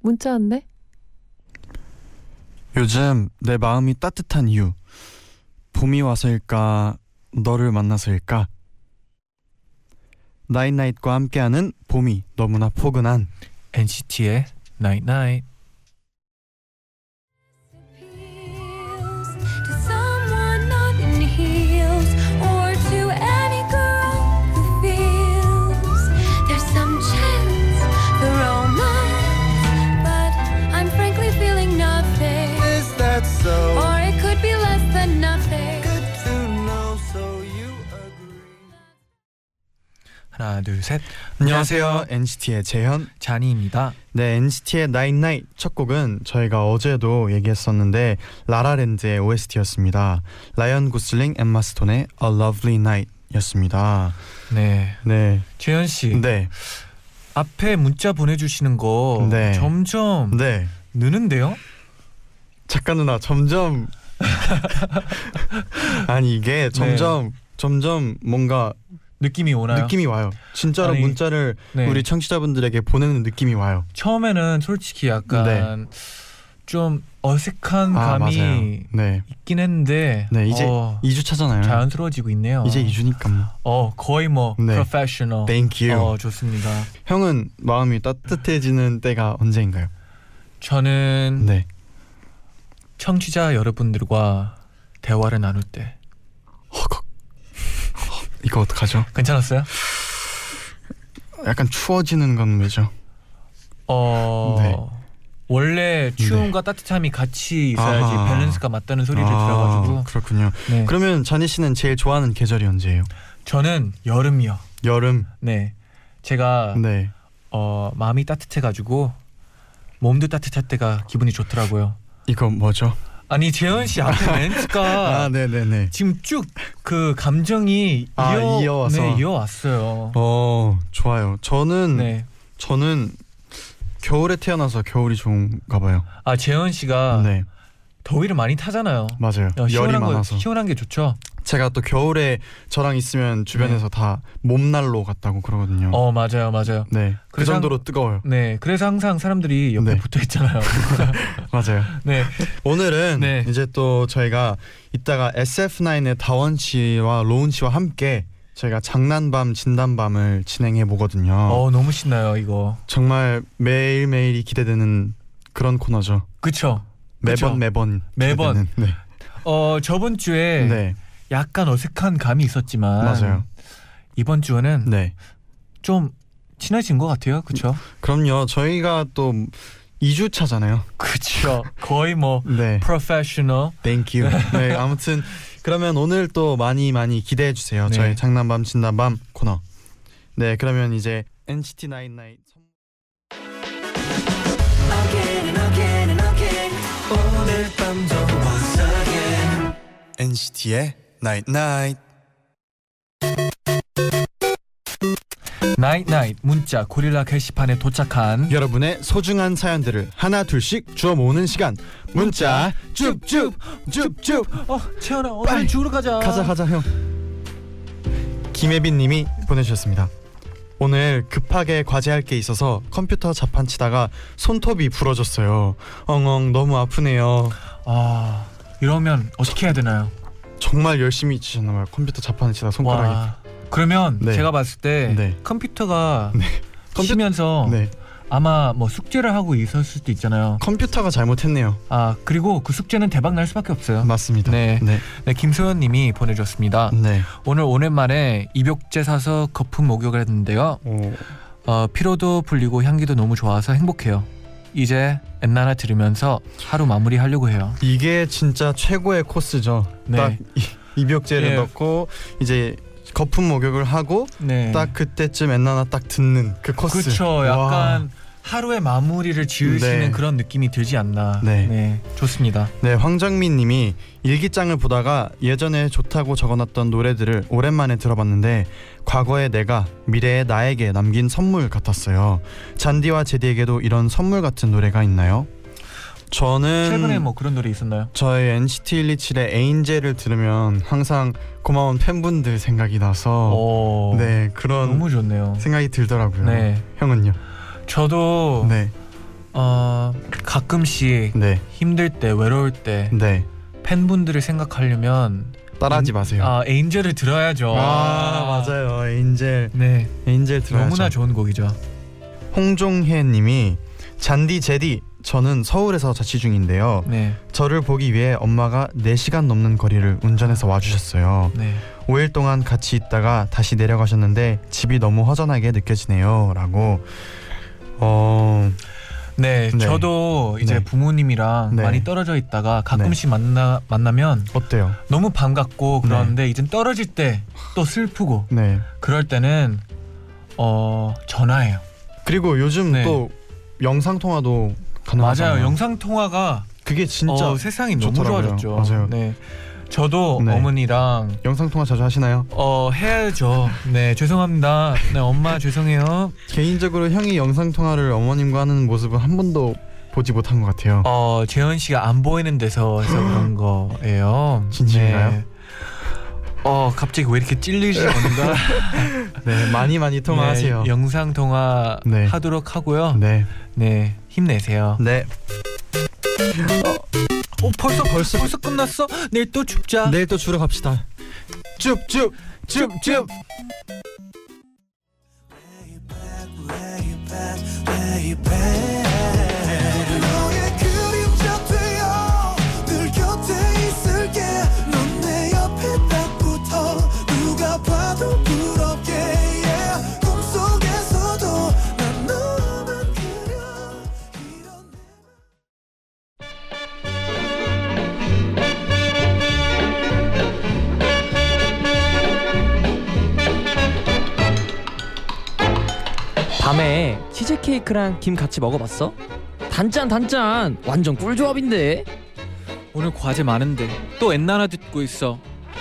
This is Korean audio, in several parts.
문자 왔네. 요즘 내 마음이 따뜻한 이유. 봄이 와서일까 너를 만나서일까? 나잇나잇과 함께하는 봄이 너무나 포근한 NCT의 to 하나 둘 셋. 안녕하세요 NCT의 재현 자니입니다. 네 NCT의 night night 첫 곡은 저희가 어제도 얘기했었는데 라라랜드의 OST였습니다 라이언 고슬링 엠마 스톤의 A Lovely Night 였습니다 네. 네 재현 씨. 네, 앞에 문자 보내주시는 거 네. 점점 네. 느는데요? 작가 누나 점점 아니 이게 점점 점점 뭔가 느낌이 오나요? 느낌이 와요. 진짜로 아니, 문자를 네. 우리 청취자분들에게 보내는 느낌이 와요. 처음에는 솔직히 약간 좀 어색한 아 감이. 네, 있긴 했는데 네 이제 어, 2주 차잖아요. 자연스러워지고 있네요. 이제 2주니까 뭐. 어 거의 뭐 네. 프로페셔널. Thank you. 어 좋습니다. 형은 마음이 따뜻해지는 때가 언제인가요? 저는 네. 청취자 여러분들과 대화를 나눌 때 허걱. 이거 어떡하죠? 괜찮았어요? 약간 추워지는 건 왜죠? 어 네. 원래 추움과 따뜻함이 같이 있어야지 아하. 밸런스가 맞다는 소리를 아, 들어가지고 그렇군요. 네. 그러면 자니 씨는 제일 좋아하는 계절이 언제예요? 저는 여름이요. 여름. 네, 제가 네. 어 마음이 따뜻해가지고 몸도 따뜻할 때가 기분이 좋더라고요. 이거 뭐죠? 아니 재현 씨 앞에 멘트가 아, 네, 네, 네. 지금 쭉 그 감정이 아, 이어. 네, 이어왔어요. 어, 좋아요. 저는 네. 저는 겨울에 태어나서 겨울이 좋은가 봐요. 아 재현 씨가 네, 더위를 많이 타잖아요. 맞아요. 어, 열이 시원한 거 많아서. 시원한 게 좋죠. 제가 또 겨울에 저랑 있으면 주변에서 다 몸난로 같다고 그러거든요. 네. 어 맞아요, 맞아요. 네, 그 정도로 뜨거워요. 네, 그래서 항상 사람들이 옆에 네. 붙어 있잖아요. 맞아요. 네, 오늘은 네. 이제 또 저희가 이따가 SF9의 다원 씨와 로운 씨와 함께 저희가 장난밤 진단밤을 진행해 보거든요. 어 너무 신나요 이거. 정말 매일 매일이 기대되는 그런 코너죠. 그쵸? 매번 그쵸? 매번 매번. 기대되는. 네. 어 저번 주에 네. 약간 어색한 감이 있었지만 맞아요. 이번 주는 네. 좀 친해진 것 같아요. 그쵸? 그럼요. 저희가 또 2주 차잖아요. 그쵸. 거의 뭐 네. 프로페셔널. Thank you. 네, 아무튼 그러면 오늘 또 많이 많이 기대해 주세요. 네. 저희 장난밤 진단밤 코너. 네, 그러면 이제 NCT 99 Again and Night Night. night night 문자 고릴라 게시판에 도착한 여러분의 소중한 사연들을 하나 둘씩 주워 모으는 시간. 문자 쭉쭉 쭉쭉 어 재현아 오늘 빨리. 주우러 가자. 가자 가자 형. 김혜빈 님이 보내주셨습니다. 오늘 급하게 과제할 게 있어서 컴퓨터 자판 치다가 손톱이 부러졌어요. 엉엉 너무 아프네요. 아 이러면 어떻게 해야 되나요? 정말 열심히 치셨나 봐요. 컴퓨터 자판을 치다 손가락이. 와 그러면 네. 제가 봤을 때 네. 컴퓨터가 네. 치면서 네. 아마 뭐 숙제를 하고 있었을 수도 있잖아요. 컴퓨터가 잘못했네요. 아 그리고 그 숙제는 대박 날 수밖에 없어요. 맞습니다. 네. 네. 네 김소연님이 보내줬습니다. 네. 오늘 오랜만에 입욕제 사서 거품 목욕을 했는데요. 오, 어, 피로도 풀리고 향기도 너무 좋아서 행복해요. 이제 엔나나 들으면서 하루 마무리하려고 해요. 이게 진짜 최고의 코스죠. 네. 딱 이- 입욕제를 예. 넣고 이제 거품 목욕을 하고 네. 딱 그때쯤 엔나나 딱 듣는 그 코스. 그렇죠. 와. 약간 하루의 마무리를 지으시는 네. 그런 느낌이 들지 않나. 네. 좋습니다. 네, 황정민 님이 일기장을 보다가 예전에 좋다고 적어놨던 노래들을 오랜만에 들어봤는데 과거의 내가 미래의 나에게 남긴 선물 같았어요. 잔디와 제디에게도 이런 선물 같은 노래가 있나요? 저는 최근에 뭐 그런 노래 있었나요? 저희 NCT 127의 에인젤을 들으면 항상 고마운 팬분들 생각이 나서 오, 네 그런 어. 너무 좋네요. 생각이 들더라고요. 네, 형은요? 저도 네, 어, 가끔씩 네, 힘들 때 외로울 때 네. 팬분들을 생각하려면 따라하지 인- 마세요. 아 에인젤을 들어야죠. 아, 맞아요, 에인젤, 네, 에인젤 들어야죠. 너무나 좋은 곡이죠. 홍종혜 님이 잔디 제디 저는 서울에서 자취 중인데요. 네, 저를 보기 위해 엄마가 4시간 넘는 거리를 운전해서 와 주셨어요. 네. 5일 동안 같이 있다가 다시 내려가셨는데 집이 너무 허전하게 느껴지네요. 라고 어... 네, 네. 저도 이제 네. 부모님이랑 네. 많이 떨어져 있다가 가끔씩 만나 만나면 어때요? 너무 반갑고 네. 그러는데 이젠 떨어질 때 또 슬프고 네. 그럴 때는 어 전화해요. 그리고 요즘 네. 또 영상 통화도 가능하잖아요. 맞아요. 영상 통화가 그게 진짜 어, 세상이 너무 좋더라고요. 좋아졌죠. 맞아요. 네, 저도 네. 어머니랑 영상 통화 자주 하시나요? 어 해야죠. 네, 죄송합니다. 네, 엄마 죄송해요. 개인적으로 형이 영상 통화를 어머님과 하는 모습은 한 번도 보지 못한 것 같아요. 어 재현 씨가 안 보이는 데서 해서 그런 거예요. 진심인가요? 네. 어 갑자기 왜 이렇게 찔리지 뭔가 네, 많이 많이 통화하세요. 네, 영상 통화 네. 하도록 하고요. 네. 네, 힘내세요. 네. 어 벌써 벌써 벌써 끝났어? 내일 또 춥자. 내일 또 주러 갑시다. 쭉, 쭉. 너의 그림자 밤에 치즈케이크랑 김 같이 먹어봤어? 단짠 단짠 완전 꿀조합인데 오늘 과제 많은데 또 엔나나 듣고 있어.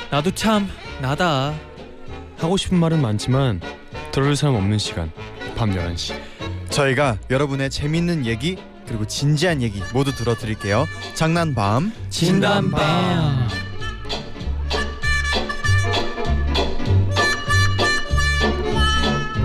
나도 참 나다. 하고 싶은 말은 많지만 들을 사람 없는 시간 밤 11시 저희가 여러분의 재밌는 얘기 그리고 진지한 얘기 모두 들어드릴게요. 장난밤. 진단밤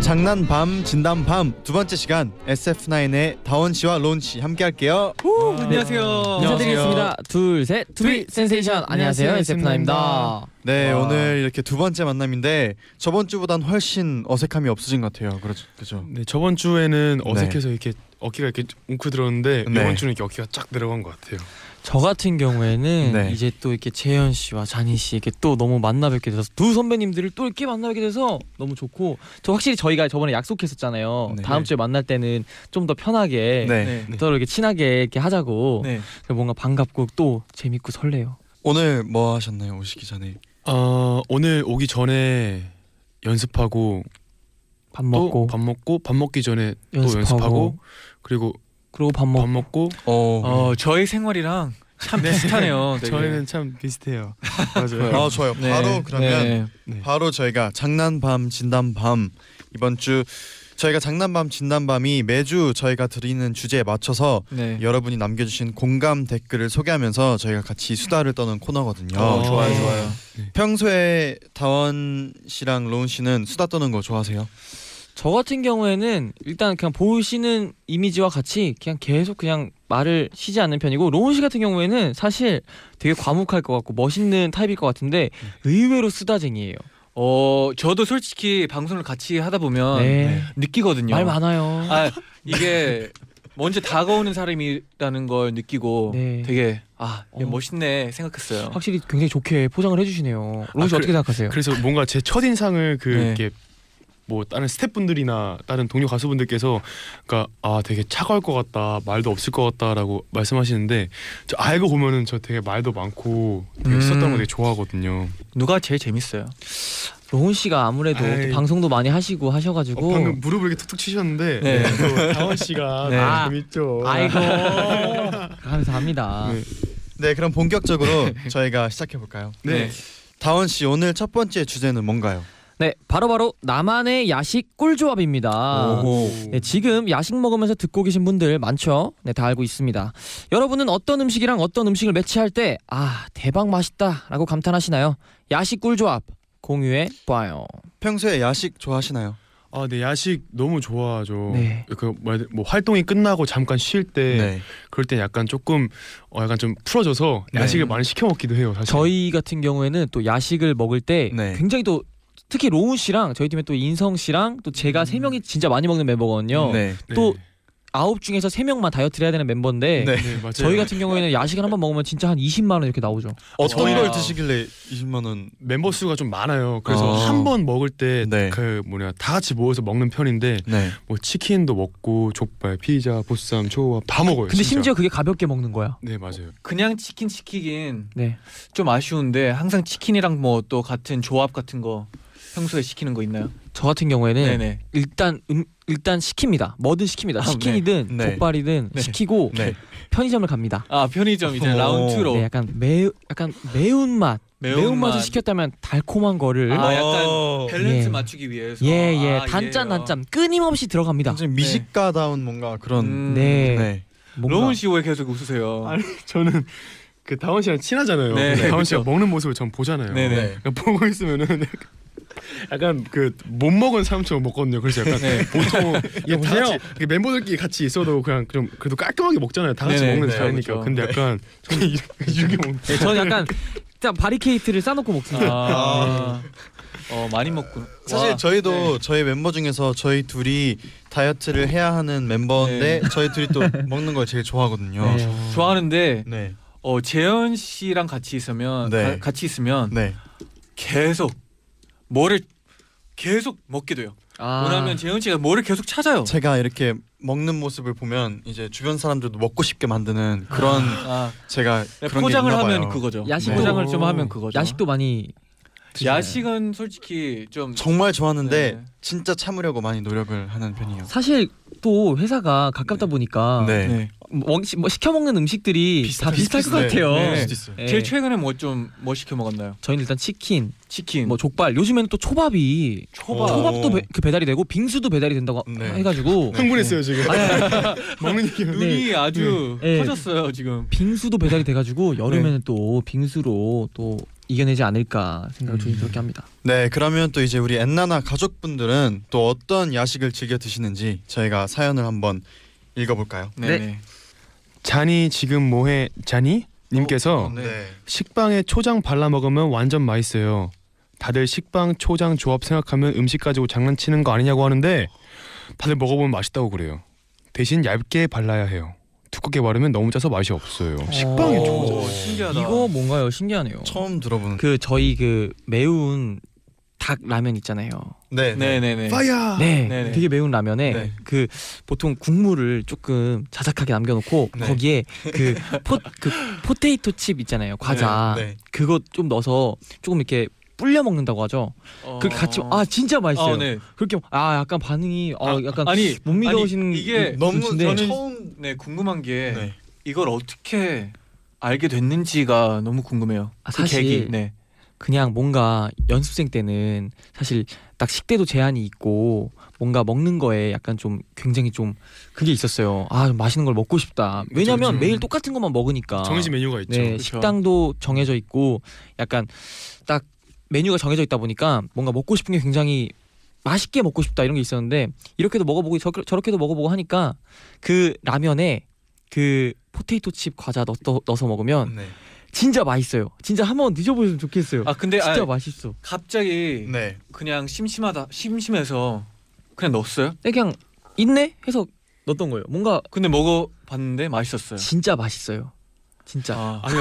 장난밤 진담밤. 두 번째 시간 SF9의 다원 씨와 로운 씨 함께 할게요. 오, 안녕하세요. 인사드리겠습니다 둘 셋. To be sensation. 안녕하세요. SF9입니다. 네 와. 오늘 이렇게 두 번째 만남인데 저번 주보단 훨씬 어색함이 없어진 것 같아요. 그렇죠, 그죠? 네, 저번 주에는 어색해서 이렇게 어깨가 이렇게 움츠러들었는데 네. 이번 주는 이렇게 어깨가 쫙 내려간 것 같아요 저 같은 경우에는 네. 이제 또 이렇게 재현 씨와 자니 씨 이렇게 또 너무 만나 뵙게 돼서 두 선배님들을 또 이렇게 만나 뵙게 돼서 너무 좋고 저 확실히 저희가 저번에 약속했었잖아요 네. 다음 주에 만날 때는 좀 더 편하게 네. 네. 더 이렇게 친하게 이렇게 하자고 네. 뭔가 반갑고 또 재밌고 설레요 오늘 뭐 하셨나요 오시기 전에? 어, 오늘 오기 전에 연습하고 밥 먹고 또밥 먹고 밥 먹기 전에 또 연습하고, 연습하고 그리고 그리고 밥 먹고 밥 먹고 어, 어 저희 생활이랑 참 비슷하네요. 되게. 저희는 참 비슷해요 맞아요 아 좋아요. 네. 바로 그러면 네. 네. 바로 저희가 장난밤 진담밤 이번 주 저희가 장난밤 진담밤이 매주 저희가 드리는 주제에 맞춰서 네. 여러분이 남겨주신 공감 댓글을 소개하면서 저희가 같이 수다를 떠는 코너거든요. 어, 좋아요, 네. 좋아요. 평소에 다원 씨랑 로운 씨는 수다 떠는 거 좋아하세요? 저 같은 경우에는 일단 그냥 보시는 이미지와 같이 그냥 계속 그냥 말을 쉬지 않는 편이고 로운 씨 같은 경우에는 사실 되게 과묵할 것 같고 멋있는 타입일 것 같은데 의외로 수다쟁이에요. 어 저도 솔직히 방송을 같이 하다 보면 네. 느끼거든요. 말 많아요. 아 이게 먼저 다가오는 사람이라는 걸 느끼고 네. 되게 아얘 어. 멋있네 생각했어요. 확실히 굉장히 좋게 포장을 해주시네요. 로운 씨 아, 어떻게 생각하세요? 그래서 뭔가 제 첫 인상을 그 네. 이렇게 뭐 다른 스태프분들이나 다른 동료 가수분들께서 그러니까 아 되게 차가울 것 같다 말도 없을 것 같다라고 말씀하시는데 저 알고 보면은 저 되게 말도 많고 되게 음. 썼던 거 되게 좋아하거든요. 누가 제일 재밌어요? 로운 씨가 아무래도 또 아이. 방송도 많이 하시고 어, 하셔가지고 방금 무릎을 이렇게 툭툭 치셨는데 네. 또 다원 씨가 네. 아, 재밌죠. 아이고 감사합니다. 네. 네, 그럼 본격적으로 저희가 시작해 볼까요? 네. 다원 씨 오늘 첫 번째 주제는 뭔가요? 네, 바로 바로 나만의 야식 꿀조합입니다. 네, 지금 야식 먹으면서 듣고 계신 분들 많죠? 네, 다 알고 있습니다. 여러분은 어떤 음식이랑 어떤 음식을 매치할 때, 아, 대박 맛있다 라고 감탄하시나요? 야식 꿀조합 공유해 봐요. 평소에 야식 좋아하시나요? 아, 네 야식 너무 좋아하죠. 네. 그 돼, 뭐 활동이 끝나고 잠깐 쉴때 그럴 때 약간 조금 어 약간 좀 풀어져서 네. 야식을 많이 시켜 먹기도 해요. 사실. 저희 같은 경우에는 또 야식을 먹을 때 네. 굉장히 또 특히 로운 씨랑 저희 팀에 또 인성 씨랑 또 제가 세 명이 진짜 많이 먹는 멤버거든요. 네. 네. 또 아홉 중에서 세 명만 다이어트를 해야 되는 멤버인데 네. 네, 맞아요. 저희 같은 경우에는 야식을 한 번 먹으면 진짜 한 20만 원 이렇게 나오죠. 어떤 저희가- 걸 드시길래 20만 원? 멤버 수가 좀 많아요. 그래서 아. 한번 먹을 때 네. 그 뭐냐 다 같이 모여서 먹는 편인데 네. 뭐 치킨도 먹고 족발, 피자, 보쌈, 초밥 다 먹어요. 근데 진짜. 심지어 그게 가볍게 먹는 거야. 네 맞아요. 그냥 치킨 네. 좀 아쉬운데 항상 치킨이랑 뭐 또 같은 조합 같은 거 평소에 시키는 거 있나요? 저 같은 경우에는 네네. 일단 음, 일단 시킵니다. 뭐든 시킵니다. 아, 치킨이든 네. 족발이든 네. 시키고 네. 편의점을 갑니다. 아 편의점 이제 오. 라운드로 네, 약간 매 약간 매운 맛 매운 맛. 매운 맛을 시켰다면 달콤한 거를 아 약간 어. 밸런스 예. 맞추기 위해서 예예 아, 단짠 이해요. 단짠 끊임없이 들어갑니다. 완전 미식가다운 뭔가 그런 음, 네. 네. 뭔가 로운 씨 왜 계속 웃으세요? 아니 저는 그 다원 씨랑 친하잖아요. 네, 다원 씨가 그쵸. 먹는 모습을 전 보잖아요. 네네. 그러니까 보고 있으면은 약간, 그 못 먹은 사람처럼 먹거든요. 그래서 약간 네. 보통 이게 다 보세요. 같이 이게 멤버들끼리 같이 있어도 그냥 좀 그래도 깔끔하게 먹잖아요. 다 같이 네네, 먹는 네, 스타일이니까. 그렇죠. 근데 약간 저는 이렇게, 먹는. 네, 저는 약간 딱 바리케이트를 싸놓고 먹습니다. 아, 어 많이 먹고 사실 와, 저희도 네. 저희 멤버 중에서 저희 둘이 다이어트를 해야 하는 멤버인데 저희 둘이 또 먹는 걸 제일 좋아하거든요. 네. 좋아하는데 네. 어 재현 씨랑 같이 있으면 네. 가- 같이 있으면 네. 계속 뭐를 계속 먹게 돼요. 아, 왜냐하면 재현 씨가 뭐를 계속 찾아요. 제가 이렇게 먹는 모습을 보면 이제 주변 사람들도 먹고 싶게 만드는 그런 아, 제가 네, 그런 포장을 하면. 그거죠. 야식 네. 포장을 좀 오. 하면 그거죠. 야식도 많이 드시나요? 야식은 솔직히 좀 정말 좋아하는데 네. 진짜 참으려고 많이 노력을 하는 편이에요. 사실 또 회사가 가깝다 보니까 네. 네. 뭐, 시- 뭐 시켜 먹는 음식들이 다 비슷할 것 네. 같아요. 네. 네. 예. 제일 최근에 뭐 좀 뭐 시켜 먹었나요? 저희는 일단 치킨, 치킨, 뭐 족발, 요즘에는 또 초밥이 초밥. 오. 초밥도 배, 그 배달이 되고 빙수도 배달이 된다고 네. 해가지고 흥분했어요 지금. 아니, 아니, 먹는 얘기. 눈이 아주 네. 커졌어요 지금. 빙수도 배달이 돼가지고 여름에는 또 빙수로 또 이겨내지 않을까 생각을 조심스럽게 합니다. 네, 그러면 또 이제 우리 엔나나 가족분들은 또 어떤 야식을 즐겨 드시는지 저희가 사연을 한번 읽어볼까요? 네. 네. 잔이 지금 뭐해? 잔이 님께서 어, 네. 식빵에 초장 발라 먹으면 완전 맛있어요. 다들 식빵 초장 조합 생각하면 음식 가지고 장난치는 거 아니냐고 하는데 다들 먹어보면 맛있다고 그래요. 대신 얇게 발라야 해요. 두껍게 바르면 너무 짜서 맛이 없어요. 식빵에 오. 초장. 오, 신기하다. 이거 뭔가요? 신기하네요. 처음 들어보는. 그 저희 그 매운 닭 라면 있잖아요. 네, 네 네 네. 파야. 네, 네네. 되게 매운 라면에 네. 그 보통 국물을 조금 자작하게 남겨놓고 네. 거기에 그, 포, 그 포테이토 칩 있잖아요 과자 네. 그거 좀 넣어서 조금 이렇게 불려 먹는다고 하죠. 어... 그렇게 같이 아 진짜 맛있어요. 아, 네. 그렇게 아 약간 반응이 아, 약간 아니 못 믿으시는 아니, 이게 너무 눈치인데 저는 처음. 네 궁금한 게 네. 이걸 어떻게 알게 됐는지가 너무 궁금해요. 아, 그 사실 계기. 네. 그냥 뭔가 연습생 때는 사실 딱 식대도 제한이 있고 뭔가 먹는 거에 약간 좀 굉장히 좀 그게 있었어요. 아 맛있는 걸 먹고 싶다. 왜냐면 그쵸. 매일 똑같은 것만 먹으니까. 정해진 메뉴가 있죠. 네. 식당도 정해져 있고 약간 딱 메뉴가 정해져 있다 보니까 뭔가 먹고 싶은 게 굉장히 맛있게 먹고 싶다 이런 게 있었는데 이렇게도 먹어보고 저, 저렇게도 먹어보고 하니까 그 라면에 그 포테이토 칩 과자 넣, 넣어서 먹으면 네. 진짜 맛있어요. 진짜 한번 드셔보시면 좋겠어요. 아 근데 진짜 아, 맛있어. 갑자기 네. 그냥 심심하다 심심해서 그냥 넣었어요. 네, 그냥 있네 해서 넣었던 거예요. 뭔가 근데 먹어봤는데 맛있었어요. 진짜 맛있어요. 진짜. 아, 아니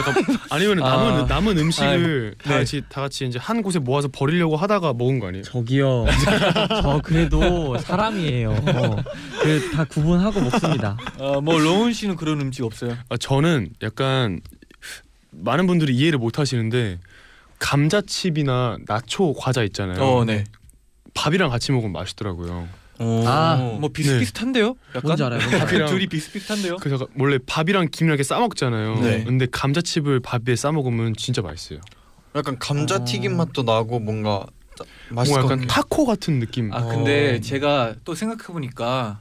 아니면 아. 남은 남은 음식을 아, 다 네. 같이 다 같이 이제 한 곳에 모아서 버리려고 하다가 먹은 거 아니에요? 저기요. 저 그래도 사람이에요. 어, 그다 구분하고 먹습니다. 어, 뭐 로운 씨는 그런 음식 없어요? 아, 저는 약간 많은 분들이 이해를 못 하시는데 감자칩이나 나초 과자 있잖아요. 어, 네. 밥이랑 같이 먹으면 맛있더라고요. 아, 뭐 비슷비슷한데요? 약간 뭔지 알아요? 뭔지 밥이랑 둘이 비슷비슷한데요? 그래서 원래 밥이랑 김이랑 이렇게 싸 먹잖아요. 네. 근데 감자칩을 밥에 싸 먹으면 진짜 맛있어요. 약간 감자 튀김 맛도 나고 뭔가 짜- 맛있을 뭔가 것 약간 같아요. 타코 같은 느낌. 아 근데 어. 제가 또 생각해 보니까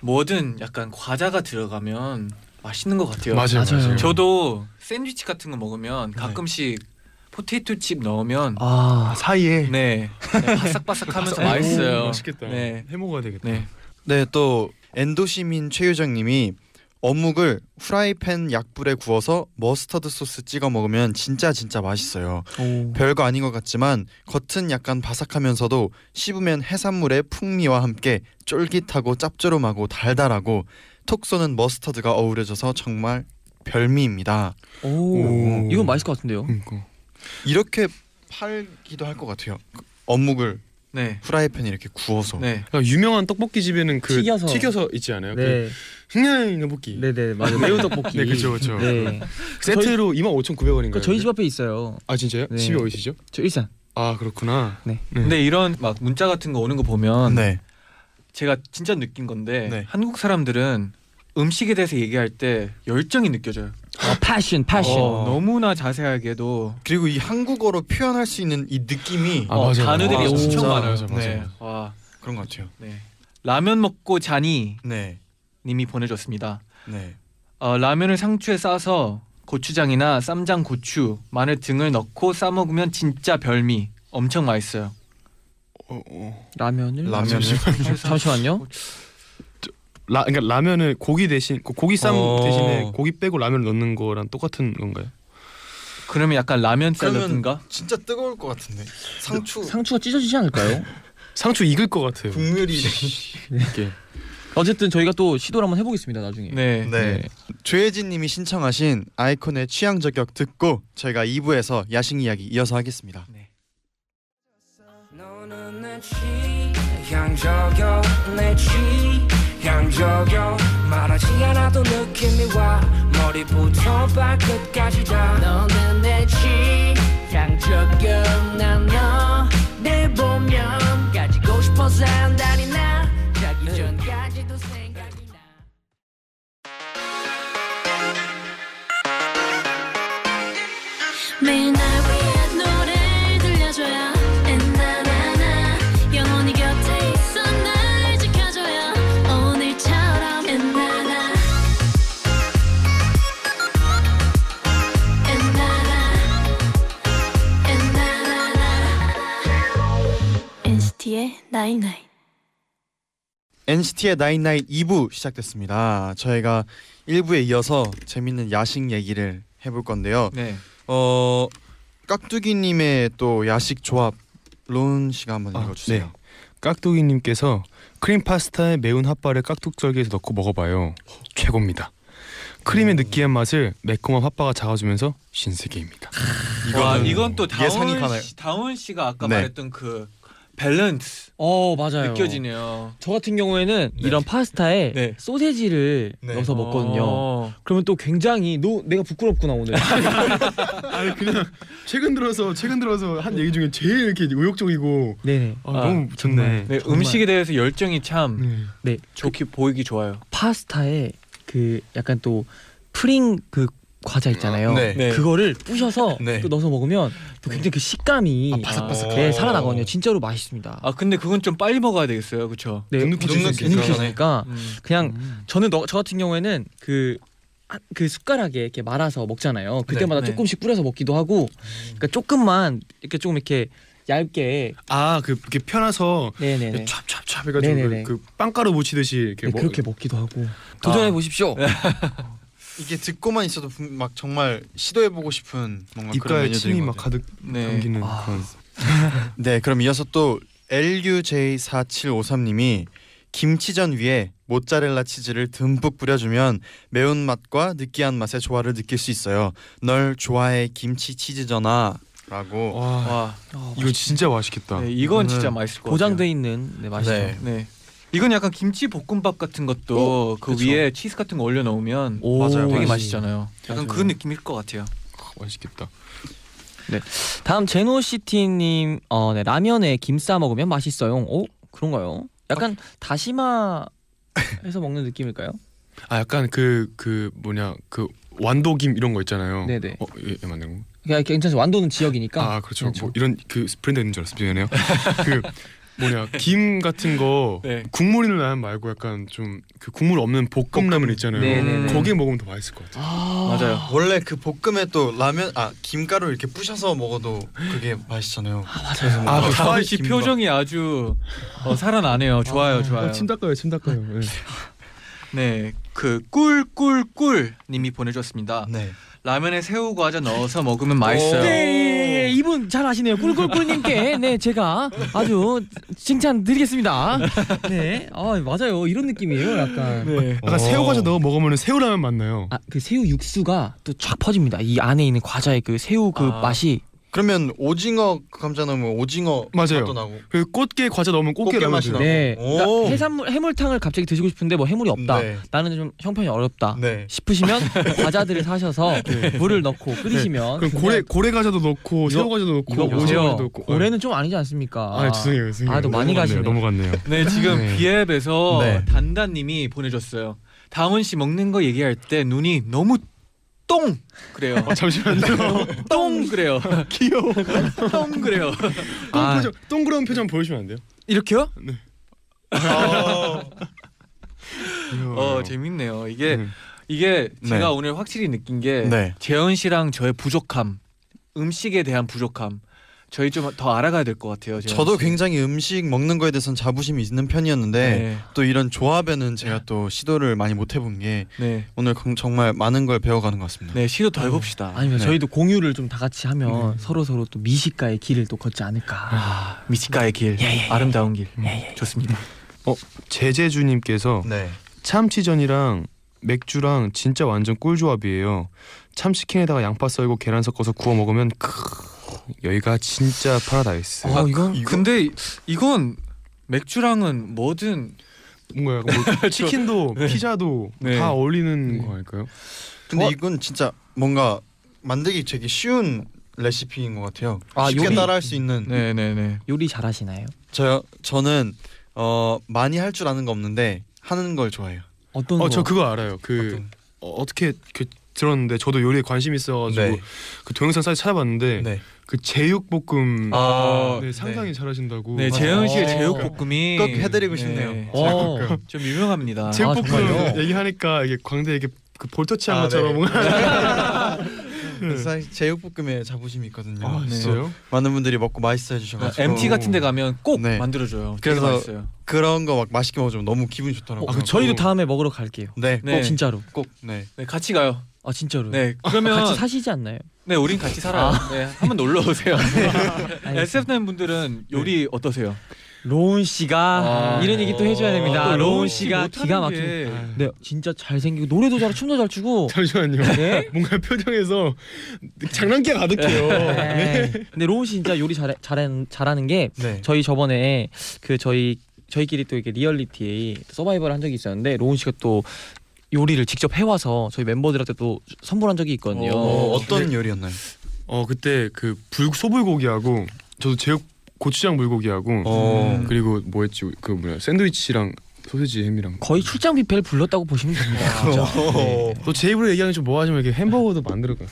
뭐든 약간 과자가 들어가면 맛있는 것 같아요. 맞아요, 맞아요. 맞아요. 저도 샌드위치 같은 거 먹으면 가끔씩 포테이토 칩 넣으면 아, 사이에 네, 네, 바삭바삭하면서 오, 맛있어요. 맛있겠다. 네. 해 먹어야 되겠다. 네. 네, 또 엔도시민 최유정 님이 어묵을 후라이팬 약불에 구워서 머스터드 소스 찍어 먹으면 진짜 진짜 맛있어요. 오. 별거 아닌 것 같지만 겉은 약간 바삭하면서도 씹으면 해산물의 풍미와 함께 쫄깃하고 짭조름하고 달달하고 톡 쏘는 머스터드가 어우러져서 정말 별미입니다. 오. 오. 이건 맛있을 것 같은데요. 그러니까. 이렇게 팔기도 할 것 같아요. 그 어묵을 네. 후라이팬에 이렇게 구워서. 네. 그러니까 유명한 떡볶이 집에는 그 튀겨서. 튀겨서 있지 않아요? 그 네. 흥냥 떡볶이. 네, 네, 맞아요. 매운 떡볶이. 네, 그쵸, 그쵸. 네. 세트로 25,900원인가요? 그 저희 집 앞에 있어요. 아 진짜요? 네. 집이 어디시죠? 저 일산. 아 그렇구나. 네. 근데 이런 막 문자 같은 거 오는 거 보면 네. 제가 진짜 느낀 건데 네. 한국 사람들은 음식에 대해서 얘기할 때 열정이 느껴져요. 아, 패션, 패션. 어, 너무나 자세하게도 그리고 이 한국어로 표현할 수 있는 이 느낌이 아, 어, 맞아요. 단어들이 아, 엄청 진짜. 많아요. 맞아, 맞아, 네. 와, 그런 것 같아요. 네. 라면 먹고 자니 네. 님이 보내줬습니다. 네. 어, 라면을 상추에 싸서 고추장이나 쌈장, 고추, 마늘 등을 넣고 싸 먹으면 진짜 별미. 엄청 맛있어요. 어, 어. 라면을 라면을 잠시만요. 라 그러니까 라면을 고기 대신 고- 고기 쌈 어. 대신에 고기 빼고 라면을 넣는 거랑 똑같은 건가요? 그러면 약간 라면 샐러드인가? 진짜 뜨거울 것 같은데. 상추 상추가 찢어지지 않을까요? 상추 익을 것 같아요. 국물이 이렇게. 어쨌든 저희가 또 시도를 한번 해보겠습니다 나중에. 네. 네. 조혜진 님이 신청하신 아이콘의 취향 저격 듣고 저희가 2부에서 야식 이야기 이어서 하겠습니다. 너는 내 취향 저격 내 취향 저격 말하지 않아도 느낌이 와. 머리부터 발끝까지 다 NCT의 나인나잇 2부 시작됐습니다. 저희가 1부에 이어서 재밌는 야식 얘기를 해볼 건데요. 네. 어 깍두기 님의 또 야식 조합 로운 씨가 한번 아, 읽어주세요. 네. 깍두기님께서 크림 파스타에 매운 핫바를 깍둑썰기해서 넣고 먹어봐요. 최고입니다. 크림의 느끼한 맛을 매콤한 핫바가 잡아주면서 신세계입니다. 와, 이거는 이건 또 예상이 다원 가나요? 씨, 다원 씨가 아까 네. 말했던 그 밸런스 어 맞아요. 느껴지네요. 저 같은 경우에는 이런 파스타에 네. 소세지를 네. 넣어서 먹거든요. 어. 그러면 또 굉장히 너 내가 부끄럽구나 오늘. 아니 그냥 최근 들어서 최근 들어서 한 얘기 중에 제일 이렇게 의욕적이고 네네. 아, 아, 너무 좋네. 네, 정말. 음식에 대해서 열정이 참 네. 좋게 보이기 좋아요. 파스타에 그 약간 또 프링 그 과자 있잖아요. 네. 네. 그거를 부셔서 네. 또 넣어서 먹으면 또 굉장히 그 식감이 아, 바삭바삭. 네, 살아나거든요. 진짜로 맛있습니다. 아 근데 그건 좀 빨리 먹어야 되겠어요, 그렇죠? 네, 눅눅해지니까 있으니까. 그냥 저는 너, 저 같은 경우에는 그, 아, 그 숟가락에 이렇게 말아서 먹잖아요. 그때마다 네. 조금씩 뿌려서 먹기도 하고, 그러니까 조금만 이렇게 조금 이렇게 얇게, 아그 이렇게 펴놔서 네네네, 찹찹찹 해가지고. 그, 그 빵가루 묻히듯이 이렇게 네, 먹- 그렇게 먹기도 하고 도전해 보십시오. 이게 듣고만 있어도 분- 막 정말 시도해보고 싶은 뭔가 그런 입가에 메뉴들인 침이 것막 같아요. 가득 네. 담기는 아. 그런. 네, 그럼 이어서 또 LUJ4753님이 김치전 위에 모짜렐라 치즈를 듬뿍 뿌려주면 매운 맛과 느끼한 맛의 조화를 느낄 수 있어요. 널 좋아해 김치 치즈전아라고. 와 와, 어, 이거 진짜 맛있겠다. 네, 이건 진짜 맛있을 것 같아요. 있는 네, 맛이죠. 네. 네. 이건 약간 김치 볶음밥 같은 것도 그 그쵸. 위에 치즈 같은 거 올려 넣으면 오, 맞아요, 되게. 맛있잖아요. 약간 맞아요. 그 느낌일 것 같아요. 아, 맛있겠다. 다음 제노시티님 어, 네, 라면에 김 싸 먹으면 맛있어요. 오 그런가요? 약간 다시마 해서 먹는 느낌일까요? 아 약간 그 그 뭐냐 그 완도김 이런 거 있잖아요. 네네. 어, 예, 예 맞는 거. 그냥 괜찮죠. 완도는 지역이니까. 아 그렇죠. 그렇죠. 뭐 이런 그 브랜드 있는 줄 알았어요. 미안해요. 그 뭐냐 김 같은 거 네. 국물 있는 라면 말고 약간 좀 그 국물 없는 볶음 라면 있잖아요. 네네네. 거기에 먹으면 더 맛있을 것 같아요. 아, 맞아요. 원래 그 볶음에 또 라면 아 김가루 이렇게 부셔서 먹어도 그게 맛있잖아요. 아, 뭔가 그 다은 씨 김밥. 표정이 아주 어, 살아나네요. 좋아요, 좋아요. 침 닦아요, 침 닦아요. 네. 네, 그 꿀꿀꿀 님이 보내줬습니다. 네. 라면에 새우 과자 넣어서 먹으면 맛있어요. 네, 이분 잘 아시네요. 꿀꿀꿀님께 네 제가 아주 칭찬 드리겠습니다. 네, 아 맞아요. 이런 느낌이에요. 약간. 네. 약간 어. 새우 과자 넣어 먹으면 새우 라면 맛나요. 아그 새우 육수가 또 쫙 퍼집니다. 이 안에 있는 과자의 그 새우 그 아. 맛이 그러면 오징어 감자 넣으면 오징어 맞아요. 맛도 나고. 그 꽃게 과자 넣으면 꽃게, 꽃게 맛이 돼요. 나고. 네. 오. 그러니까 해산물 해물탕을 갑자기 드시고 싶은데 뭐 해물이 없다. 네. 나는 좀 형편이 어렵다. 네. 싶으시면 과자들을 사셔서 물을 넣고 끓이시면 그럼 고래 고래 과자도 넣고 새우 과자도 넣고 이거 오징어 보세요. 과자도 넣고. 고래는 좀 아니지 않습니까? 아, 죄송해요. 죄송해요. 아, 또 많이 가시네. 넘어갔네요. 네, 지금 네. 비앱에서 네. 단단님이 보내줬어요. 다은 씨 먹는 거 얘기할 때 눈이 너무 똥 그래요. 아, 잠시만요. 똥 그래요. 귀여워. 똥 그래요. 똥 아. 표정 동그란 표정 보여주면 안 돼요? 이렇게요? 아, 어 재밌네요. 이게 음. 이게 네. 제가 오늘 확실히 느낀 게 네. 재현 씨랑 저의 부족함, 음식에 대한 부족함. 저희 좀 더 알아가야 될 것 같아요. 저도 씨. 굉장히 음식 먹는 거에 대해서는 자부심이 있는 편이었는데 네. 또 이런 조합에는 제가 또 시도를 많이 못 해본 게 네. 오늘 건- 정말 많은 걸 배워가는 것 같습니다. 네, 시도 더 해봅시다. 아니면 네. 저희도 공유를 좀 다 같이 하면 서로 서로 또 미식가의 길을 또 걷지 않을까. 아, 미치가의 길, 예, 예, 예. 아름다운 길, 예, 예. 좋습니다. 제제주님께서 네. 참치전이랑 맥주랑 진짜 완전 꿀 조합이에요. 참치캔에다가 양파 썰고 계란 섞어서 구워 먹으면 크 여기가 진짜 파라다이스. 어, 이건 이거- 근데 이- 이건 맥주랑은 뭐든 뭔가 약간 뭐 치킨도 네. 피자도 네. 다 어울리는 네. 거 아닐까요? 근데 어? 이건 진짜 뭔가 만들기 되게 쉬운 레시피인 것 같아요. 아, 쉽게 요리- 따라할 수 있는. 네네네. 요리 잘하시나요? 저요 저는 어 많이 할 줄 아는 거 없는데 하는 걸 좋아해요. 어떤 어 거? 저 그거 알아요. 그 어떤- 어, 어떻게 그 들었는데 저도 요리에 관심 있어가지고 네. 그 동영상 사이트 찾아봤는데 네. 그 제육볶음 아, 네, 상당히 잘하신다고. 네. 재현 씨의 어. 제육볶음이 꼭 해드리고 싶네요. 네, 어. 좀 유명합니다. 제육볶음 정말요? 얘기하니까 이게 광대 이게 그 볼터치한 아, 것처럼 네. 뭔가 사실 제육볶음에 자부심이 있거든요. 아, 네. 진짜요? 많은 분들이 먹고 맛있어 해주셔가지고 MT 같은 데 가면 꼭 네. 만들어줘요. 그래서. 그런 거 막 맛있게 먹으면 너무 기분이 좋더라고요. 어, 그 저희도 다음에 먹으러 갈게요. 네, 네. 어, 진짜로. 꼭 네. 네, 같이 가요. 아 진짜로. 네, 그러면 같이 사시지 않나요? 네, 우린 같이 살아요. 네, 한번 놀러 오세요. 알겠습니다. SF9 분들은 요리 어떠세요? 로운 씨가 아. 이런 얘기 또 해줘야 됩니다. 또 로운 씨 씨가 못하는 기가 막힌. 게- 네, 진짜 잘생기고 노래도 잘하고 춤도 잘 추고. 잠시만요. 네. 뭔가 표정에서 장난기가 가득해요. 네. 근데 로운 씨 진짜 요리 잘 잘하는 잘하는 게 네. 저희 저번에 그 저희 저희끼리 또 이렇게 리얼리티 서바이벌 한 적이 있었는데 로운 씨가 또 요리를 직접 해와서 저희 멤버들한테 또 선물한 적이 있거든요. 어, 어, 어떤 요리였나요? 어 그때 그 불 소불고기하고 저도 제육 고추장 불고기하고 어. 음. 그리고 뭐였지 그 뭐야 샌드위치랑 소세지 햄이랑 거의 출장 뷔페를 불렀다고 보시면 됩니다. 진짜. 어. 또제 입으로 얘기하면 좀 뭐하지만 이렇게 햄버거도 만들어가.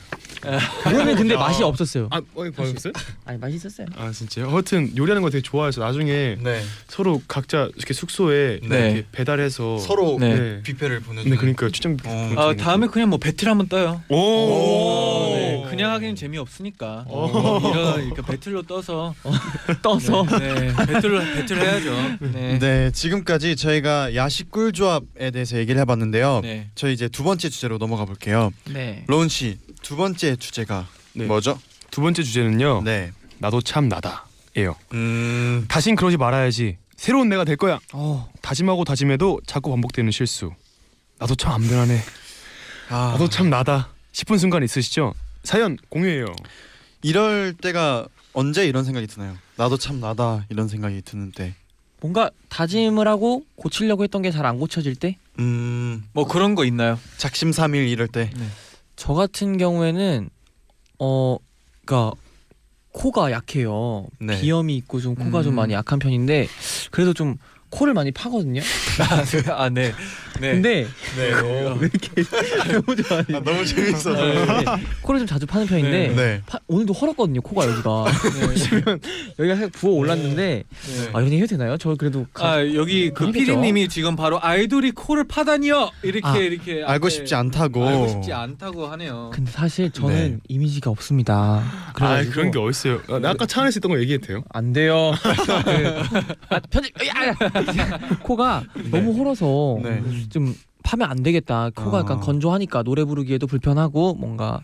그러면 근데 맛이 없었어요. 아, 어, 맛있어요? 아니 맛있었어요. 아 진짜요? 하여튼 요리하는 거 되게 좋아해서 나중에 네. 서로 각자 이렇게 숙소에 네. 이렇게 배달해서 서로 네. 네. 뷔페를 보내주는. 네 그러니까 추천. 어. 아, 다음에 그냥 뭐 배틀 한번 떠요. 오. 오. 네, 그냥 하기는 재미 없으니까 오. 이런 이렇게 배틀로 떠서 떠서 네, 네, 배틀로 배틀 해야죠. 네. 네, 지금까지 저희가 야식 꿀조합에 대해서 얘기를 해봤는데요. 네. 저희 이제 두 번째 주제로 넘어가 볼게요. 네. 로운 씨, 두 번째 주제가 네. 뭐죠? 두 번째 주제는요. 네. 나도 참 나다예요. 음. 다신 그러지 말아야지. 새로운 내가 될 거야. 어. 다짐하고 다짐해도 자꾸 반복되는 실수. 나도 참 안 변하네. 아, 나도 참 나다 싶은 순간 있으시죠? 사연 공유해요. 이럴 때가 언제 이런 생각이 드나요? 나도 참 나다 이런 생각이 드는 때. 뭔가 다짐을 하고 고치려고 했던 게 잘 안 고쳐질 때? 음. 뭐 그런 거 있나요? 작심삼일 이럴 때. 저 같은 경우에는 어 그러니까 코가 약해요. 네. 비염이 있고 좀 코가 좀 음. 많이 약한 편인데 그래도 좀 코를 많이 파거든요. 아, 네. 네. 근데 네. 왜 이렇게 너무 좋아해? 너무 재밌어서. 네. 코를 좀 자주 파는 편인데 네. 파- 오늘도 헐었거든요 코가 여기가 지금 여기가 살짝 부어 올랐는데 네. 아 이런 얘기 해도 되나요? 저 그래도 가- 아 여기 그? 피디님이 지금 바로 아이돌이 코를 파다니요 이렇게 아, 이렇게 알고 싶지 않다고. 알고 싶지 않다고 하네요. 근데 사실 저는 네. 이미지가 없습니다. 아 그래가지고 그런 게 어딨어요? 아, 나 아까 차 안에서 했던 거 얘기해도 돼요? 안 돼요. 그, 아, 편집 야, 야. 코가 너무 헐어서 네. 좀 파면 안 되겠다. 코가 아. 약간 건조하니까 노래 부르기에도 불편하고 뭔가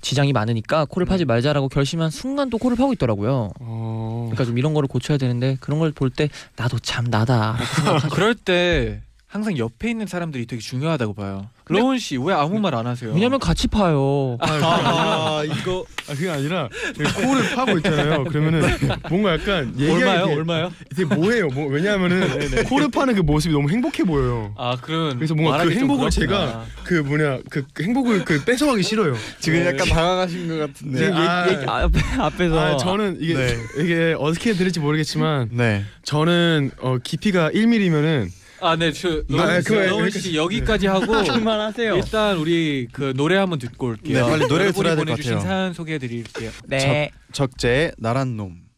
지장이 많으니까 코를 파지 말자라고 결심한 순간 또 코를 파고 있더라고요. 어... 그러니까 좀 이런 거를 고쳐야 되는데 그런 걸 볼 때 나도 참 나다. 그럴 때 항상 옆에 있는 사람들이 되게 중요하다고 봐요. 로운 씨 왜 아무 말 안 하세요? 왜냐면 같이 파요. 아 이거 아 그게 아니라 코를 파고 있잖아요. 그러면은 뭔가 약간 얼마요? 되게- 얼마요? 되게 뭐해요. 뭐 왜냐하면은 코를 파는 그 모습이 너무 행복해 보여요. 아 그럼 그래서 뭔가 그 행복을. 제가 그 뭐냐 그, 그 행복을 그 뺏어가기 싫어요. 지금 약간 당황하신 것 같은데. 지금 아, 얘기- 앞에 앞에서 아 저는 이게 네. 이게 어떻게 들을지 모르겠지만 네. 저는 어, 깊이가 1mm면은 아, 네, 저 아, 그거 로운 씨 여기까지 하고 그만하세요. 일단 우리 그 노래 한번 듣고 올게요. 네, 빨리 노래를 여러분이 들어야 될것 보내주신 같아요. 사연 소개해드릴게요. 네. 적재의 나란 놈.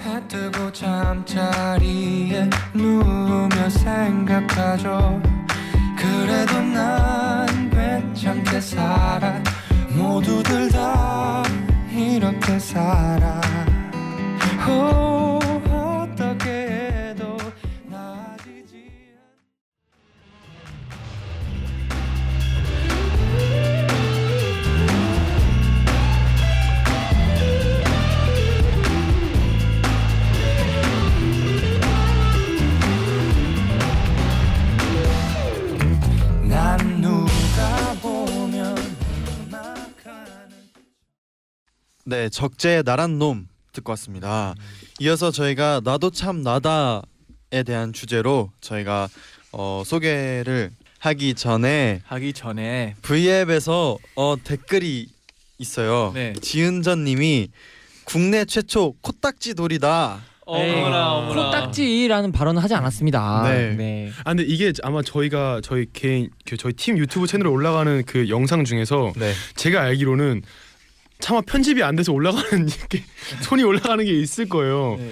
해 뜨고 잠자리에 누우며 생각하죠 그래도 난 괜찮게 살아 모두들 다 이렇게 살아 오, 네, 적재의 나란 놈 듣고 왔습니다. 이어서 저희가 나도 참 나다에 대한 주제로 저희가 어, 소개를 하기 전에 하기 전에 V앱에서 어, 댓글이 있어요. 네. 지은전님이 국내 최초 코딱지 돌이다. 어머나 어머나 코딱지라는 발언을 하지 않았습니다. 네. 네. 아 근데 이게 아마 저희가 저희 개인 그 저희 팀 유튜브 채널에 올라가는 그 영상 중에서 네. 제가 알기로는 차마 편집이 안 돼서 올라가는 게 손이 올라가는 게 있을 거예요. 네.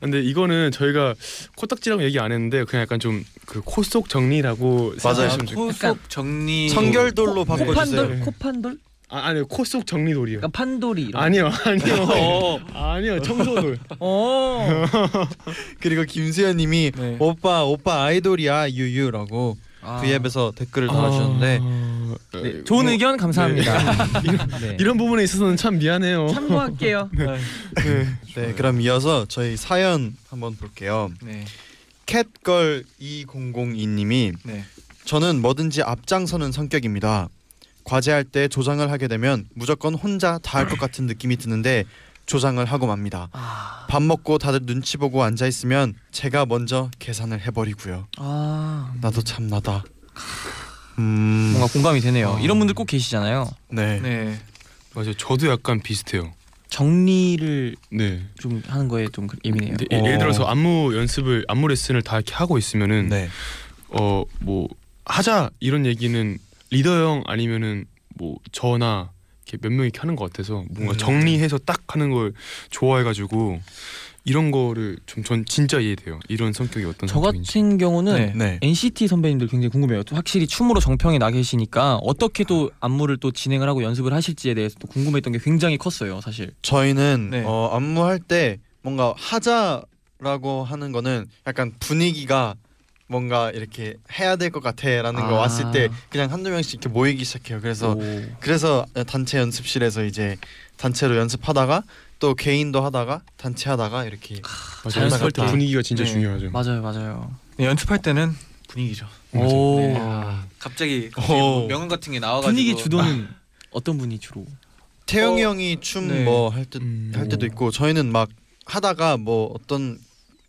근데 이거는 저희가 코딱지라고 얘기 안 했는데 그냥 약간 좀 그 코 속 정리라고 맞아요. 생각하시면 좋- 코속 정리 청결돌로 코판돌, 바꿔 주세요. 코판돌, 아 아니요 코 속 정리돌이요. 그러니까 판돌이. 이런 아니요 아니요 어. 아니요 청소돌. 어. 그리고 김수현님이 네. 오빠 오빠 아이돌이야 유유라고 아. V앱에서 댓글을 달아주셨는데 아, 네, 좋은 뭐, 의견 감사합니다. 네. 이런 부분에 있어서는 참 미안해요. 참고할게요. 네 그럼 이어서 저희 사연 한번 볼게요. 네. 캣걸 2002님이 네. 저는 뭐든지 앞장서는 성격입니다. 과제할 때 조장을 하게 되면 무조건 혼자 다 할 것 같은 느낌이 드는데 조장을 하고 맙니다. 아. 밥 먹고 다들 눈치 보고 앉아 있으면 제가 먼저 계산을 해버리고요. 아. 나도 참 나다. 음, 뭔가 공감이 되네요. 어. 이런 분들 꼭 계시잖아요. 네. 네. 맞아요. 저도 약간 비슷해요. 정리를 네. 좀 하는 거에 좀 예민해요. 근데 예- 예를 어. 들어서 안무 연습을 안무 레슨을 다 이렇게 하고 있으면은 네. 어뭐 하자 이런 얘기는 리더 형 아니면은 뭐 저나 이렇게 몇 명이 하는 것 같아서 뭔가 음. 정리해서 딱 하는 걸 좋아해가지고 이런 거를 좀 전 진짜 이해돼요. 이런 성격이 어떤 저 성격인지. 같은 경우는 네. 네. NCT 선배님들 굉장히 궁금해요. 또 확실히 춤으로 정평에 나 계시니까 어떻게 또 안무를 또 진행을 하고 연습을 하실지에 대해서 또 궁금했던 게 굉장히 컸어요, 사실. 저희는 네. 어, 안무할 때 뭔가 하자라고 하는 거는 약간 분위기가 뭔가 이렇게 해야 될 것 같아라는 거 아. 왔을 때 그냥 한두 명씩 이렇게 모이기 시작해요. 그래서 오. 그래서 단체 연습실에서 이제 단체로 연습하다가 또 개인도 하다가 단체 하다가 이렇게 맞아요. 연습할 때 자연스럽게. 분위기가 진짜 네. 중요하죠. 맞아요, 맞아요. 네, 연습할 때는 분위기죠. 오. 네. 갑자기, 갑자기 오. 뭐 명언 같은 게 나와가지고 분위기 주도는 어떤 분이 주로? 태영이 어, 형이 춤 네. 뭐할 때할 음. 때도 있고 저희는 막 하다가 뭐 어떤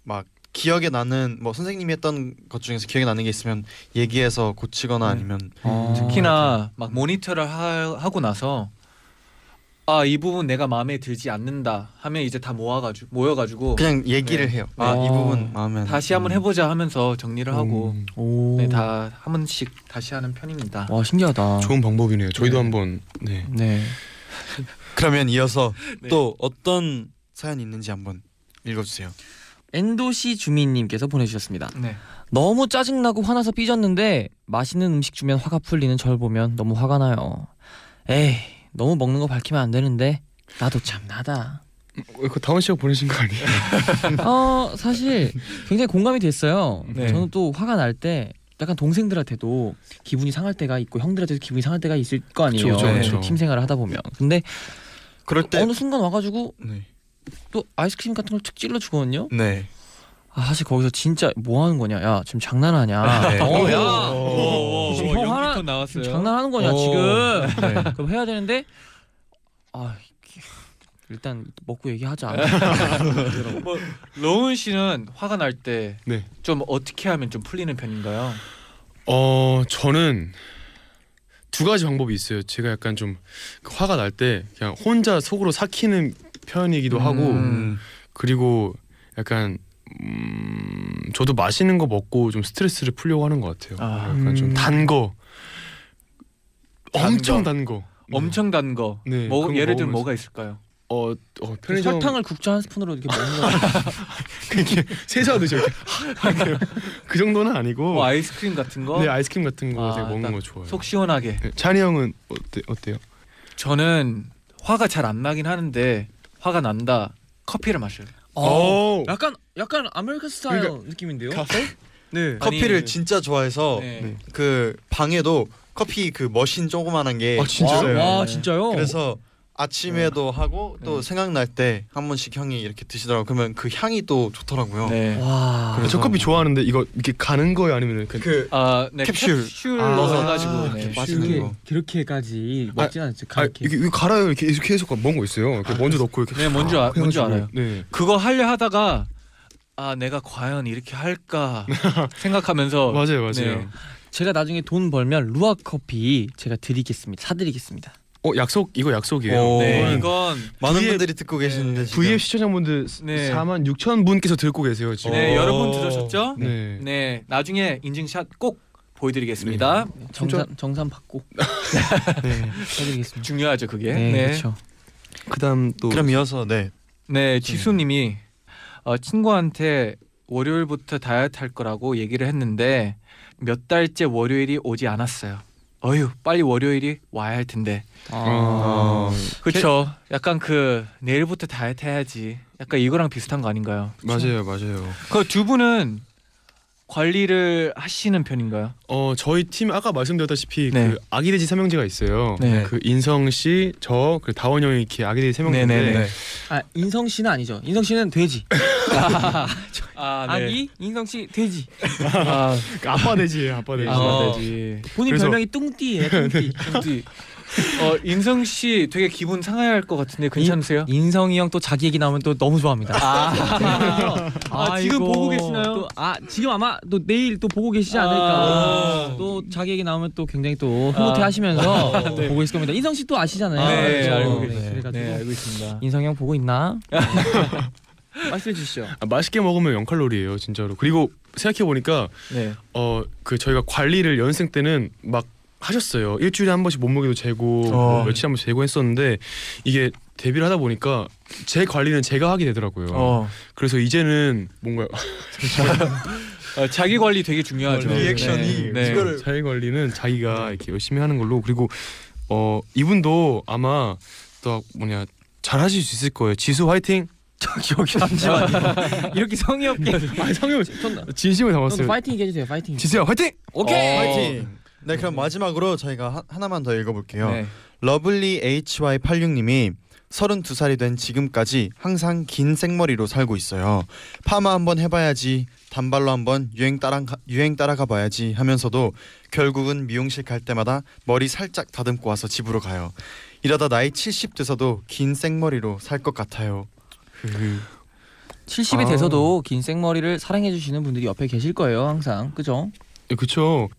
막 기억에 나는 뭐 선생님이 했던 것 중에서 기억에 나는 게 있으면 얘기해서 고치거나 네. 아니면 어. 특히나 막 모니터를 하, 하고 나서 아 이 부분 내가 마음에 들지 않는다 하면 이제 다 모아가지고 모여가지고 그냥 얘기를 네. 해요. 아이 네. 부분 마음에 안- 다시 한번 해보자 하면서 정리를 하고 음, 오. 네, 다 한 번씩 다시 하는 편입니다. 와 신기하다. 좋은 방법이네요. 저희도 네. 한번 네. 네. 그러면 이어서 네. 또 어떤 사연이 있는지 한번 읽어주세요. 엔도시 주민님께서 보내주셨습니다. 네. 너무 짜증나고 화나서 삐졌는데 맛있는 음식 주면 화가 풀리는 절 보면 너무 화가 나요. 에이 너무 먹는 거 밝히면 안 되는데 나도 참 나다. 어, 그 다원 씨가 보내신 거 아니에요? 어 사실 굉장히 공감이 됐어요. 네. 저는 또 화가 날 때 약간 동생들한테도 기분이 상할 때가 있고 형들한테도 기분이 상할 때가 있을 거 아니에요. 그쵸, 그쵸, 네, 그쵸. 팀 생활을 하다 보면. 근데 그럴 때 어느 순간 와가지고 네. 또 아이스크림 같은 걸 툭 찔러 주거든요. 네. 아 사실 거기서 진짜 뭐 하는 거냐? 야 지금 장난하냐? 네. 어, 야. 오, 지금 형 하나- 나왔어요. 지금 장난하는 거냐 오. 지금? 네. 그럼 해야 되는데 아 일단 먹고 얘기하자. 뭐 로운 씨는 화가 날 때좀 네. 어떻게 하면 좀 풀리는 편인가요? 어 저는 두 가지 방법이 있어요. 제가 약간 좀 화가 날 때 그냥 혼자 속으로 삭히는 편이기도 하고 음. 그리고 약간 음, 저도 맛있는 거 먹고 좀 스트레스를 풀려고 하는 것 같아요. 아. 약간 음. 좀단 거, 단 엄청 거. 단 거. 네. 엄청 단 거. 네, 뭐 예를 들면. 뭐가 있을까요? 어, 어 편의점 설탕을 국자 한 스푼으로 이렇게 먹는 거. 이렇게 세수하듯이 이렇게 그 정도는 아니고 뭐 아이스크림 같은 거? 네 아이스크림 같은 거 아, 제가 먹는 단 거 좋아해요. 속 시원하게. 네, 찬이 형은 어때 어때요? 저는 화가 잘 안 나긴 하는데 화가 난다. 커피를 마셔요. 어. 약간 약간 American 스타일 그러니까 느낌인데요? 카페? 네. 커피를 아니, 진짜 좋아해서 네. 네. 그 방에도 커피 그 머신 조그만한 게 아, 진짜요? 있어요. 와 네. 진짜요? 그래서 아침에도 하고 또 네. 생각날 때 한 번씩 형이 이렇게 드시더라고. 그러면 그 향이 또 좋더라고요. 네. 와. 그래서- 저 커피 좋아하는데 이거 이렇게 가는 거예요 아니면 그그 아, 네. 캡슐. 캡슐 아, 넣어가지고 네. 캡슐. 맛있는 그렇게 거. 그렇게까지 먹진 않죠. 아. 이게 이거 갈아요 이렇게 계속 계속 먹은 거 있어요. 이렇게 먼저 넣고 이렇게 네, 뭔지 아, 해가지고. 알아요. 네. 그거 하려 하다가 아 내가 과연 이렇게 할까 생각하면서 맞아요 맞아요. 네. 제가 나중에 돈 벌면 루아 커피 제가 드리겠습니다. 사드리겠습니다. 어 약속 이거 약속이에요. 오. 네, 이거는 이건 많은 VF 분들이 듣고 계시는데 지금 VF 시청자분들 네. 4만 6천 분께서 듣고 계세요 지금. 네, 어. 여러분 들으셨죠? 네. 네, 나중에 인증샷 꼭 보여드리겠습니다. 정산 정산 받고 네. 사드리겠습니다. 중요하죠, 그게. 네, 네, 그렇죠. 그다음 또 그럼 이어서 네. 네, 지수님이 어, 친구한테 월요일부터 다이어트 할 거라고 얘기를 했는데 몇 달째 월요일이 오지 않았어요. 어휴, 빨리 월요일이 와야 할 텐데. 어, 그렇죠. 약간 그 내일부터 다이어트 해야지. 약간 이거랑 비슷한 거 아닌가요? 맞아요 맞아요. 그 두 분은 관리를 하시는 편인가요? 어 저희 팀 아까 말씀드렸다시피 네. 그 아기 돼지 삼형제가 있어요. 네. 그 인성 씨, 저, 그 다원 형이 이렇게 아기 돼지 삼형제인데 네네네. 아 인성 씨는 아니죠. 인성 씨는 돼지. 아, 아기 인성 씨 돼지. 아, 그 아빠 돼지예요 아빠 돼지. 아, 어. 되지. 본인 그래서- 별명이 뚱띠예요. 뚱띠. 근데 어, 인성 씨 되게 기분 상할 것 같은데 괜찮으세요? 인성이 형 또 자기 얘기 나오면 또 너무 좋아합니다. 아, 아, 지금. 보고 계시나요? 또, 아 지금 아마 또 내일 또 보고 계시지 아. 않을까. 또 자기 얘기 나오면 또 굉장히 또 흐뭇해 하시면서 아. 네. 보고 있을 겁니다. 인성 씨 또 아시잖아요. 네, 그렇죠? 알고 네, 계세요. 그래가지고 네, 알고 있습니다. 인성 형 보고 있나? 말씀해 주시죠. 아, 맛있게 먹으면 0 칼로리예요 진짜로. 그리고 생각해 보니까 네. 어그 저희가 관리를 연습생 때는 막 하셨어요. 일주일에 한 번씩 몸무게도 재고 어. 뭐 며칠 한 번씩 재고 했었는데 이게 데뷔를 하다 보니까 제 관리는 제가 하게 되더라고요. 어, 그래서 이제는 뭔가 어, 자기 관리 되게 중요하죠. 리액션이 네. 이거를 자기 관리는 자기가 이렇게 열심히 하는 걸로 그리고 어 이분도 아마 또 뭐냐 잘 하실 수 있을 거예요. 지수 화이팅. 저기 여기 잠시만요. 이렇게 성의 없게. 아 성형 전 진심을 담았어요. 파이팅 해주세요. 파이팅. 지수야 화이팅. 오케이. 어. 화이팅. 네, 그럼 마지막으로 저희가 하, 하나만 더 읽어볼게요. 네. 러블리 HY86님이 32살이 된 지금까지 항상 긴 생머리로 살고 있어요. 파마 한번 해봐야지, 단발로 한번 유행 따라 유행 따라가 봐야지 하면서도 결국은 미용실 갈 때마다 머리 살짝 다듬고 와서 집으로 가요. 이러다 나이 70 돼서도 긴 생머리로 살 것 같아요. 70이 아. 돼서도 긴 생머리를 사랑해 주시는 분들이 옆에 계실 거예요. 항상. 그죠? 네, 그쵸.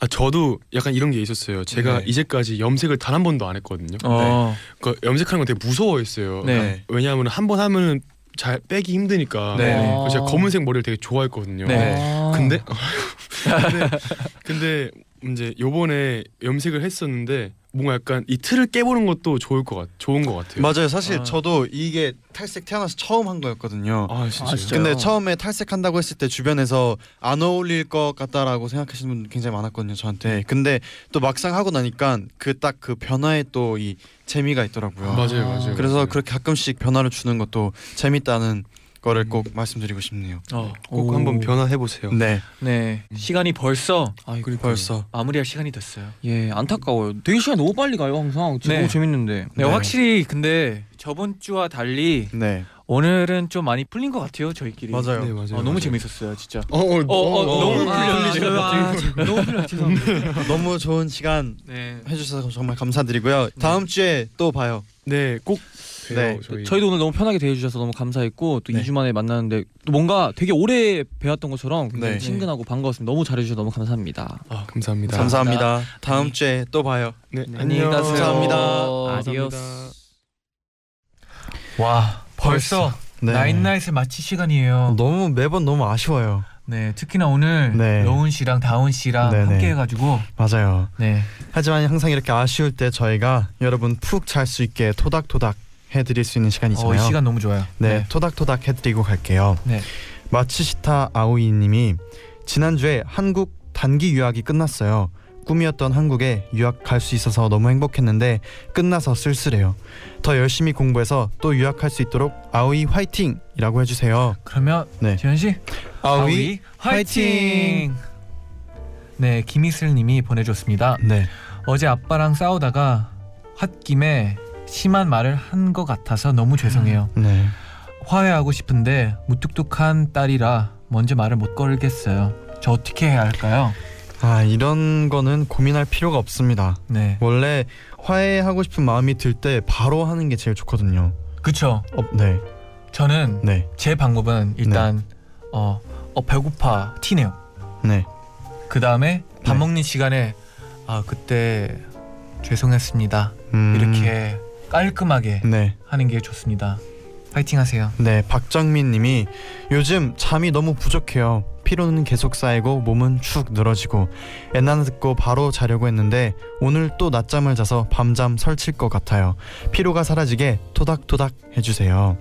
아 저도 약간 이런 게 있었어요. 제가 네. 이제까지 염색을 단 한 번도 안 했거든요. 어. 그 염색하는 건 되게 무서워했어요. 네. 왜냐하면 한 번 하면은 잘 빼기 힘드니까. 네. 그래서 제가 검은색 머리를 되게 좋아했거든요. 네. 아. 근데 근데 근데 이제 요번에 염색을 했었는데 뭔가 약간 이 틀을 깨보는 것도 좋을 것 같, 좋은 것 같아요. 맞아요. 사실 아. 저도 이게 탈색 태어나서 처음 한 거였거든요. 아 진짜. 아? 근데 처음에 탈색한다고 했을 때 주변에서 안 어울릴 것 같다라고 생각하시는 분 굉장히 많았거든요 저한테. 근데 또 막상 하고 나니까 그 딱 그 변화에 또 이 재미가 있더라고요. 맞아요, 맞아요. 그래서 맞아요. 그렇게 가끔씩 변화를 주는 것도 재밌다는 거를 꼭 말씀드리고 싶네요. 어. 꼭 오. 한번 변화해 보세요. 네, 네. 시간이 벌써 아이고, 벌써 마무리할 시간이 됐어요. 예 안타까워요. 되게 시간 너무 빨리 가요 항상. 네. 너무 재밌는데. 네, 네. 확실히 근데 저번 주와 달리 네 오늘은 좀 많이 풀린 것 같아요 저희끼리. 맞아요. 네, 맞아요. 어, 너무 맞아요. 재밌었어요 진짜. 어, 어, 어, 어, 너무 아, 풀려. 아, 너무. 죄송합니다. 너무 좋은 시간 네. 해주셔서 정말 감사드리고요. 다음 주에 또 봐요. 네, 꼭 봬요, 네. 저희. 저희도 오늘 너무 편하게 대해주셔서 너무 감사했고 또 네. 2주 만에 만났는데 또 뭔가 되게 오래 배웠던 것처럼 굉장히 네. 친근하고 반가웠습니다. 너무 잘해주셔서 너무 감사합니다. 감사합니다. 감사합니다. 다음 주에 또 봐요. 네, 안녕히 안녕. 가세요. 감사합니다. adiós. 감사합니다. 와 벌써 네. 나인나잇의 마치 시간이에요. 너무 매번 너무 아쉬워요. 네 특히나 오늘 네. 로운 씨랑 다원 씨랑 네네. 함께 해가지고 맞아요. 네 하지만 항상 이렇게 아쉬울 때 저희가 여러분 푹 잘 수 있게 토닥토닥 해드릴 수 있는 어, 시간이잖아요. 이 시간 너무 좋아요. 네, 토닥토닥 해드리고 갈게요. 네. 마츠시타 아오이님이 지난주에 한국 단기 유학이 끝났어요. 꿈이었던 한국에 유학 갈 수 있어서 너무 행복했는데 끝나서 쓸쓸해요. 더 열심히 공부해서 또 유학할 수 있도록 아오이 화이팅이라고 해주세요. 그러면 네, 재현 씨 아오이 화이팅. 네 김희슬님이 보내줬습니다. 네, 어제 아빠랑 싸우다가 홧김에 심한 말을 한 것 같아서 너무 죄송해요. 네, 화해하고 싶은데 무뚝뚝한 딸이라 먼저 말을 못 걸겠어요. 저 어떻게 해야 할까요? 아 이런 거는 고민할 필요가 없습니다. 네, 원래 화해하고 싶은 마음이 들 때 바로 하는 게 제일 좋거든요. 그쵸. 어, 네, 저는 네, 제 방법은 일단 어, 어 배고파 티내요. 네, 그 다음에 밥 네. 먹는 시간에 아 그때 죄송했습니다. 음, 이렇게 깔끔하게 네. 하는 게 좋습니다. 파이팅하세요. 네, 박정민 님이 요즘 잠이 너무 부족해요. 피로는 계속 쌓이고 몸은 축 늘어지고 엔나나 듣고 바로 자려고 했는데 오늘 또 낮잠을 자서 밤잠 설칠 것 같아요. 피로가 사라지게 토닥토닥 해주세요.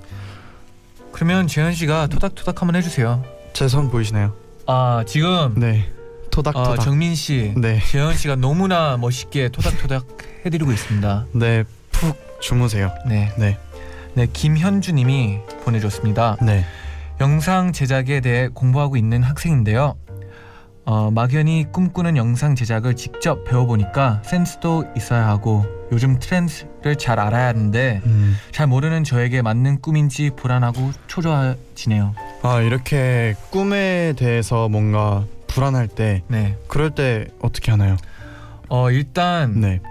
그러면 재현 씨가 토닥토닥 한번 해주세요. 제 손 보이시나요? 아 지금 네, 아, 토닥토닥. 정민 씨, 네, 재현 씨가 너무나 멋있게 토닥토닥 해드리고 있습니다. 네, 푹 주무세요. 네, 네, 네 김현주 님이 보내줬습니다. 네, 영상 제작에 대해 공부하고 있는 학생인데요. 어, 막연히 꿈꾸는 영상 제작을 직접 배워보니까 센스도 있어야 하고 요즘 트렌드를 잘 알아야 하는데 음. 잘 모르는 저에게 맞는 꿈인지 불안하고 초조해지네요. 아 이렇게 꿈에 대해서 뭔가 불안할 때 네, 그럴 때 어떻게 하나요? 어, 일단 네,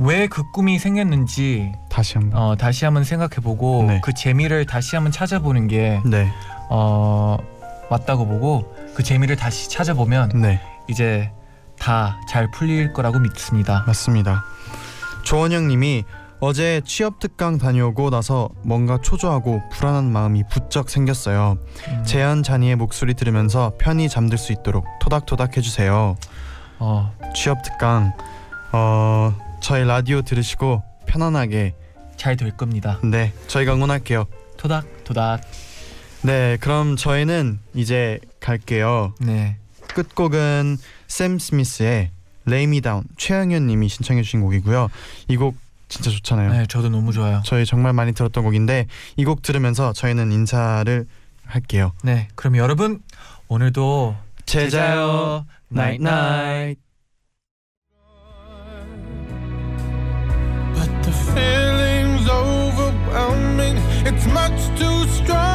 왜 그 꿈이 생겼는지 다시 한번. 어, 다시 한번 생각해보고 네. 그 재미를 다시 한번 찾아보는 게 네, 어, 맞다고 보고 그 재미를 다시 찾아보면 네. 이제 다 잘 풀릴 거라고 믿습니다. 맞습니다. 조원영님이 어제 취업 특강 다녀오고 나서 뭔가 초조하고 불안한 마음이 부쩍 생겼어요. 음, 재현 잔이의 목소리 들으면서 편히 잠들 수 있도록 토닥토닥 해주세요. 어, 취업 특강 어 저희 라디오 들으시고 편안하게 잘 될 겁니다. 네 저희가 응원할게요. 토닥 토닥. 네 그럼 저희는 이제 갈게요. 네. 끝곡은 샘 스미스의 Lay Me Down 최영현 님이 신청해 주신 곡이고요. 이 곡 진짜 좋잖아요. 네, 저도 너무 좋아요. 저희 정말 많이 들었던 곡인데 이 곡 들으면서 저희는 인사를 할게요. 네, 그럼 여러분 오늘도 제자요 나잇 나잇. feeling's overwhelming. It's much too strong.